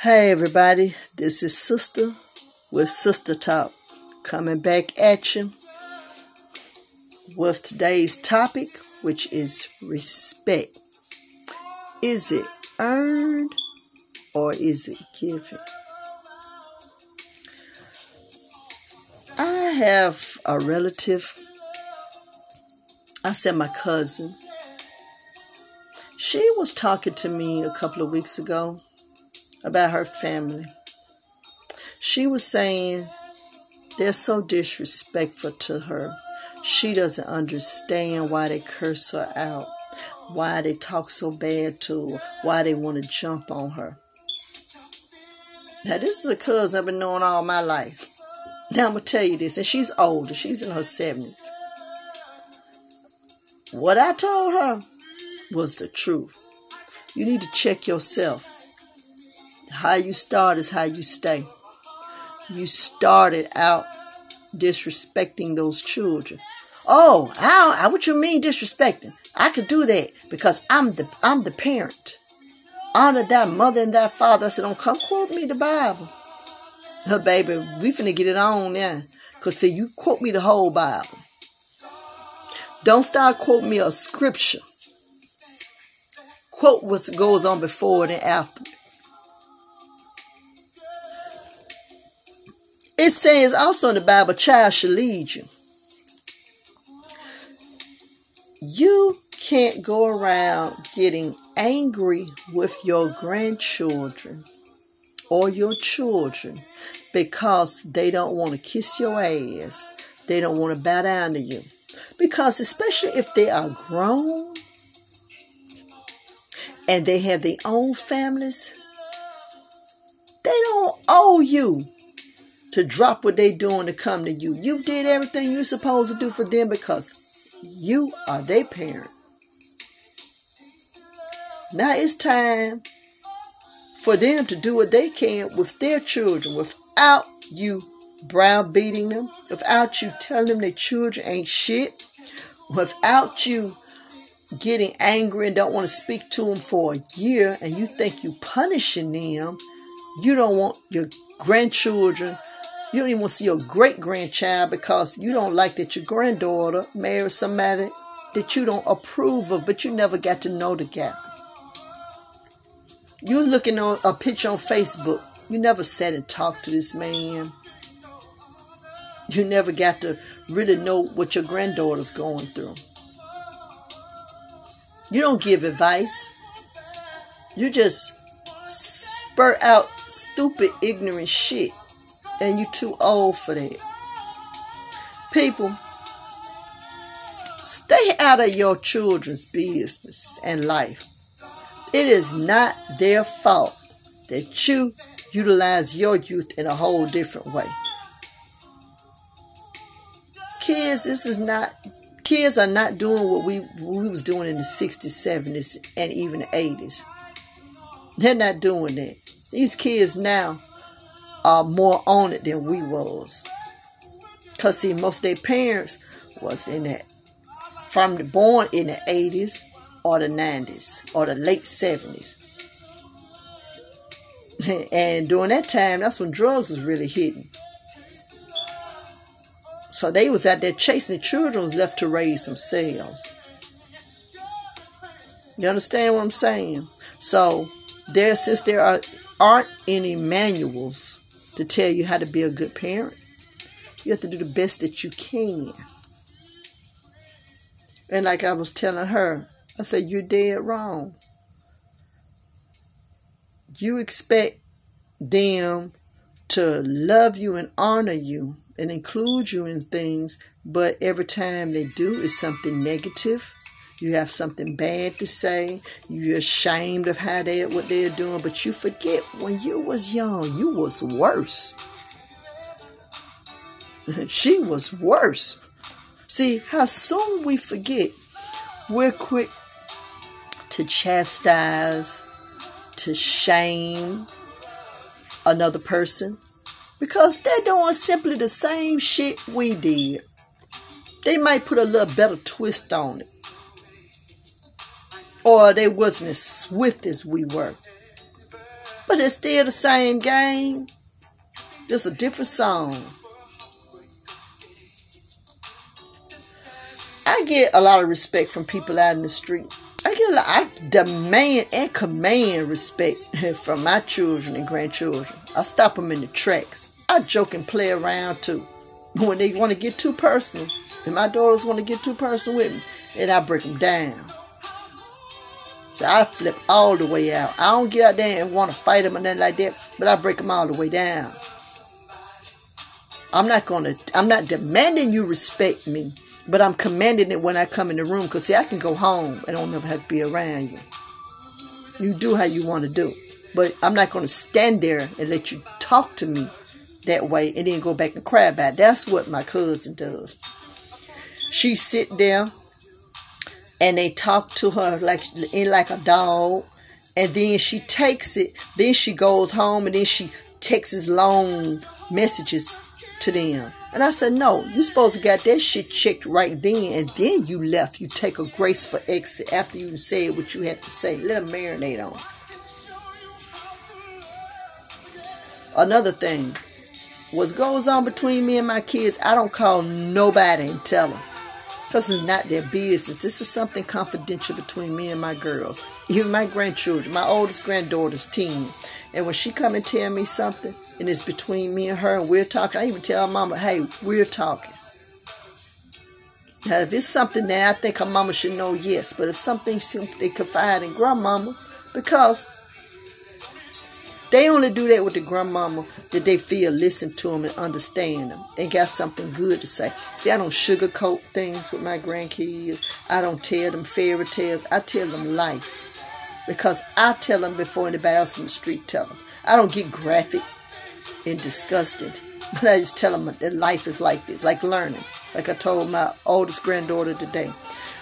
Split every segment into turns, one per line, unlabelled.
Hey everybody, this is Sister with Sister Talk coming back at you with today's topic, which is respect. Is it earned or is it given? I have a relative, I said my cousin. She was talking to me a couple of weeks ago about her family. She was saying they're so disrespectful to her. She doesn't understand why they curse her out, why they talk so bad to her, why they want to jump on her. Now, this is a cousin I've been knowing all my life. Now, I'm going to tell you this, and she's older, she's in her 70s. What I told her was the truth. You need to check yourself. How you start is how you stay. You started out disrespecting those children. Oh, how, what you mean disrespecting? I could do that because I'm the I'm the parent. Honor that mother and that father. I said, don't come quote me the Bible. Her baby, we finna get it on now. Cause see, you quote me the whole Bible. Don't start quoting me a scripture. Quote what goes on before and after. It says also in the Bible, child shall lead you. You can't go around getting angry with your grandchildren or your children because they don't want to kiss your ass. They don't want to bow down to you. Because, especially if they are grown and they have their own families, they don't owe you to drop what they doing to come to you. You did everything you're supposed to do for them because you are their parent. Now it's time for them to do what they can with their children without you browbeating them, without you telling them their children ain't shit, without you getting angry and don't want to speak to them for a year and you think you punishing them. You don't want your grandchildren you don't even want to see your great grandchild because you don't like that your granddaughter married somebody that you don't approve of, but you never got to know the guy. You're looking on a picture on Facebook. You never sat and talked to this man. You never got to really know what your granddaughter's going through. You don't give advice. You just spurt out stupid, ignorant shit and you're too old for that. People, stay out of your children's business and life. It is not their fault that you utilize your youth in a whole different way. Kids, this is not kids are not doing what we we was doing in the 60s, 70s, and even the 80s. They're not doing that. These kids now are more on it than we was. Cause see, most of their parents was in that from the born in the eighties or the nineties or the late seventies. and during that time, that's when drugs was really hitting. So they was out there chasing the children was left to raise themselves. You understand what I'm saying? So there, since there are aren't any manuals to tell you how to be a good parent. You have to do the best that you can. And like I was telling her, I said, You're dead wrong. You expect them to love you and honor you and include you in things, but every time they do it's something negative you have something bad to say. You're ashamed of how they what they're doing, but you forget when you was young, you was worse. she was worse. See how soon we forget. We're quick to chastise, to shame another person because they're doing simply the same shit we did. They might put a little better twist on it or they wasn't as swift as we were. But it's still the same game. Just a different song. I get a lot of respect from people out in the street. I get a lot, I demand and command respect from my children and grandchildren. I stop them in the tracks. I joke and play around too. When they want to get too personal, and my daughters want to get too personal with me, and I break them down. So I flip all the way out. I don't get out there and want to fight them or nothing like that, but I break them all the way down. I'm not gonna. I'm not demanding you respect me, but I'm commanding it when I come in the room. Cause see, I can go home and I don't never have to be around you. You do how you want to do, but I'm not gonna stand there and let you talk to me that way and then go back and cry about it. That's what my cousin does. She sit there and they talk to her like in like a dog. And then she takes it then she goes home and then she texts long messages to them. And i said no you supposed to got that shit checked right then and then you left. You take a grace for exit after you said what you had to say. Let them marinate on. Another thing what goes on between me and my kids i don't call nobody and tell them because it's not their business. This is something confidential between me and my girls. Even my grandchildren. My oldest granddaughter's teen. And when she come and tell me something, and it's between me and her, and we're talking, I even tell mama, hey, we're talking. Now, if it's something that I think her mama should know, yes. But if something they confide in grandmama, because they only do that with the grandmama that they feel listen to them and understand them and got something good to say. See, I don't sugarcoat things with my grandkids. I don't tell them fairy tales. I tell them life. Because I tell them before anybody else in the street tell them. I don't get graphic and disgusted. But I just tell them that life is like this, like learning. Like I told my oldest granddaughter today.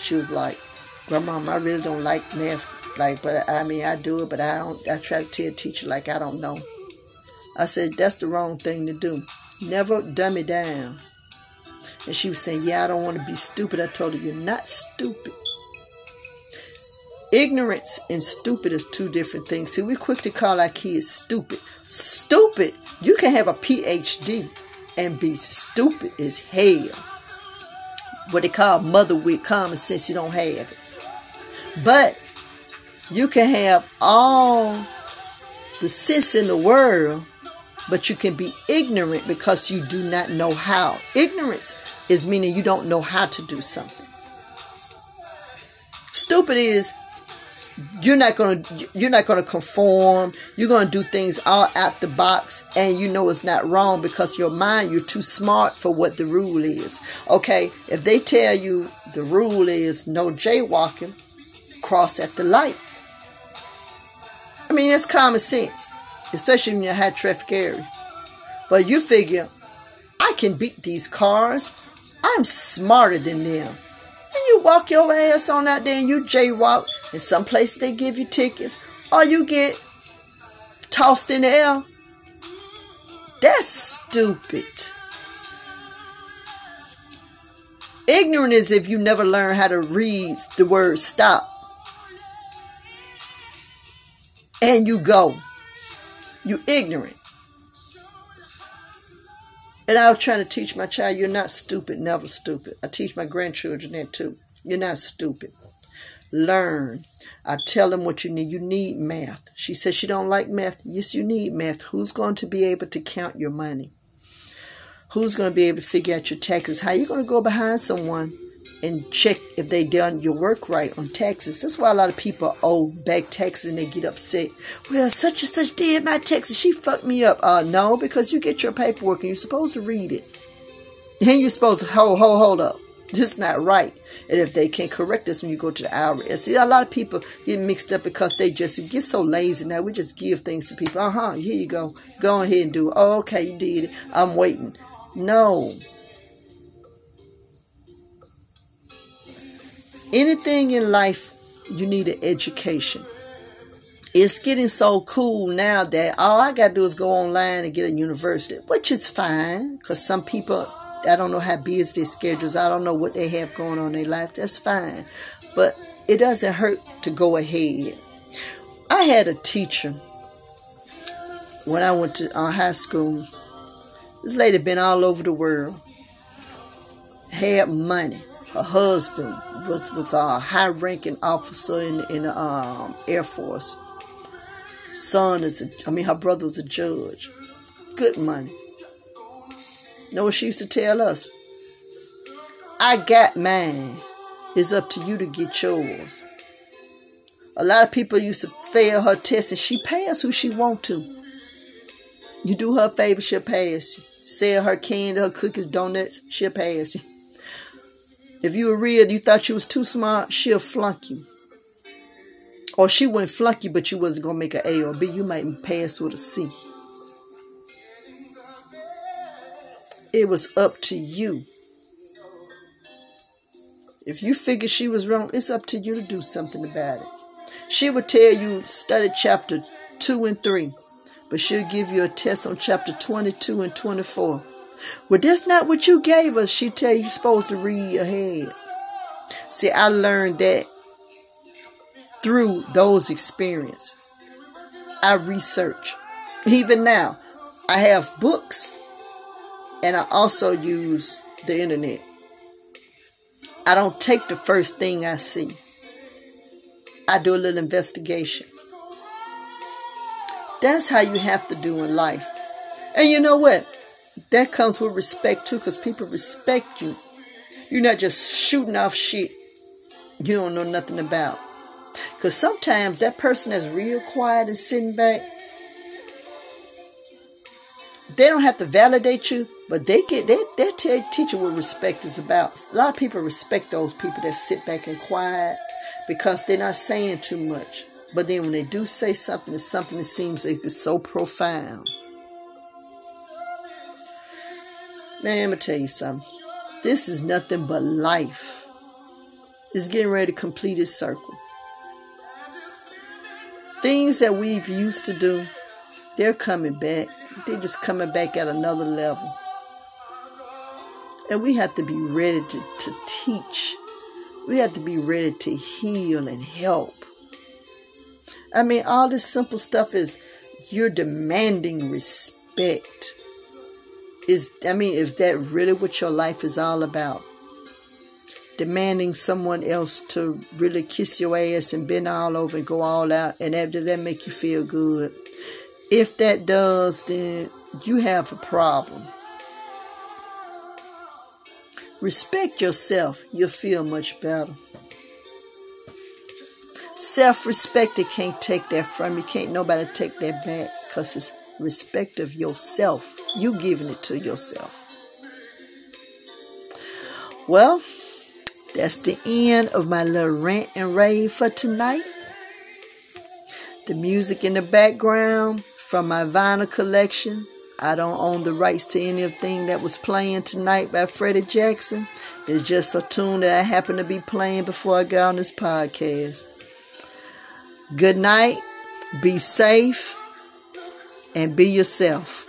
She was like, Grandma, I really don't like math like, but I mean, I do it, but I don't. I try to tell teacher like I don't know. I said that's the wrong thing to do. Never dummy down. And she was saying, "Yeah, I don't want to be stupid." I told her, "You're not stupid." Ignorance and stupid is two different things. See, we quick to call our kids stupid. Stupid. You can have a PhD and be stupid as hell. What they call mother wit common sense, you don't have it. But you can have all the sense in the world, but you can be ignorant because you do not know how. Ignorance is meaning you don't know how to do something. Stupid is you're not gonna you're not gonna conform you're gonna do things all out the box and you know it's not wrong because your mind you're too smart for what the rule is okay if they tell you the rule is no jaywalking cross at the light mean, it's common sense, especially in a high traffic area. But you figure, I can beat these cars. I'm smarter than them. And you walk your ass on out there and you jaywalk. In some places they give you tickets. Or you get tossed in the air. That's stupid. Ignorant is if you never learn how to read the word stop and you go. You ignorant. And I was trying to teach my child, you're not stupid, never stupid. I teach my grandchildren that too. You're not stupid. Learn. I tell them what you need. You need math. She says she don't like math. Yes, you need math. Who's going to be able to count your money? Who's going to be able to figure out your taxes? How you going to go behind someone and check if they done your work right on taxes. That's why a lot of people owe back taxes and they get upset. Well, such and such did my taxes. She fucked me up. Uh, no, because you get your paperwork and you're supposed to read it. And you're supposed to hold, hold, hold up. This is not right. And if they can't correct this when you go to the IRS. See, a lot of people get mixed up because they just get so lazy now. We just give things to people. Uh-huh, here you go. Go ahead and do it. Oh, okay, you did it. I'm waiting. No. Anything in life, you need an education. It's getting so cool now that all I got to do is go online and get a university, which is fine because some people, I don't know how busy their schedules, I don't know what they have going on in their life. That's fine. But it doesn't hurt to go ahead. I had a teacher when I went to uh, high school, this lady been all over the world. Had money. Her husband was was a high-ranking officer in in um, Air Force. Son is a, I mean, her brother was a judge. Good money. Know what she used to tell us? I got mine. It's up to you to get yours. A lot of people used to fail her test and she pays who she want to. You do her a favor, she'll pass you. Sell her candy, her cookies, donuts, she'll pass you. If you were real, you thought you was too smart, she'll flunk you. Or she wouldn't flunk you, but you wasn't gonna make an A or B. You might pass with a C. It was up to you. If you figure she was wrong, it's up to you to do something about it. She would tell you study chapter 2 and 3, but she'll give you a test on chapter 22 and 24. Well, that's not what you gave us. She tell you supposed to read ahead. See, I learned that through those experiences. I research. Even now, I have books and I also use the internet. I don't take the first thing I see. I do a little investigation. That's how you have to do in life. And you know what? That comes with respect too, because people respect you. You're not just shooting off shit you don't know nothing about. Because sometimes that person that's real quiet and sitting back, they don't have to validate you, but they get they they tell teach you what respect is about. A lot of people respect those people that sit back and quiet because they're not saying too much. But then when they do say something, it's something that seems like it's so profound. Man, I'm gonna tell you something. This is nothing but life. It's getting ready to complete its circle. Things that we've used to do, they're coming back. They're just coming back at another level. And we have to be ready to, to teach. We have to be ready to heal and help. I mean, all this simple stuff is you're demanding respect. Is I mean, is that really what your life is all about? Demanding someone else to really kiss your ass and bend all over and go all out, and after that make you feel good. If that does, then you have a problem. Respect yourself, you'll feel much better. Self respect, they can't take that from you. Can't nobody take that back because it's respect of yourself. You giving it to yourself. Well, that's the end of my little rant and rave for tonight. The music in the background from my vinyl collection. I don't own the rights to anything that was playing tonight by Freddie Jackson. It's just a tune that I happened to be playing before I got on this podcast. Good night, be safe, and be yourself.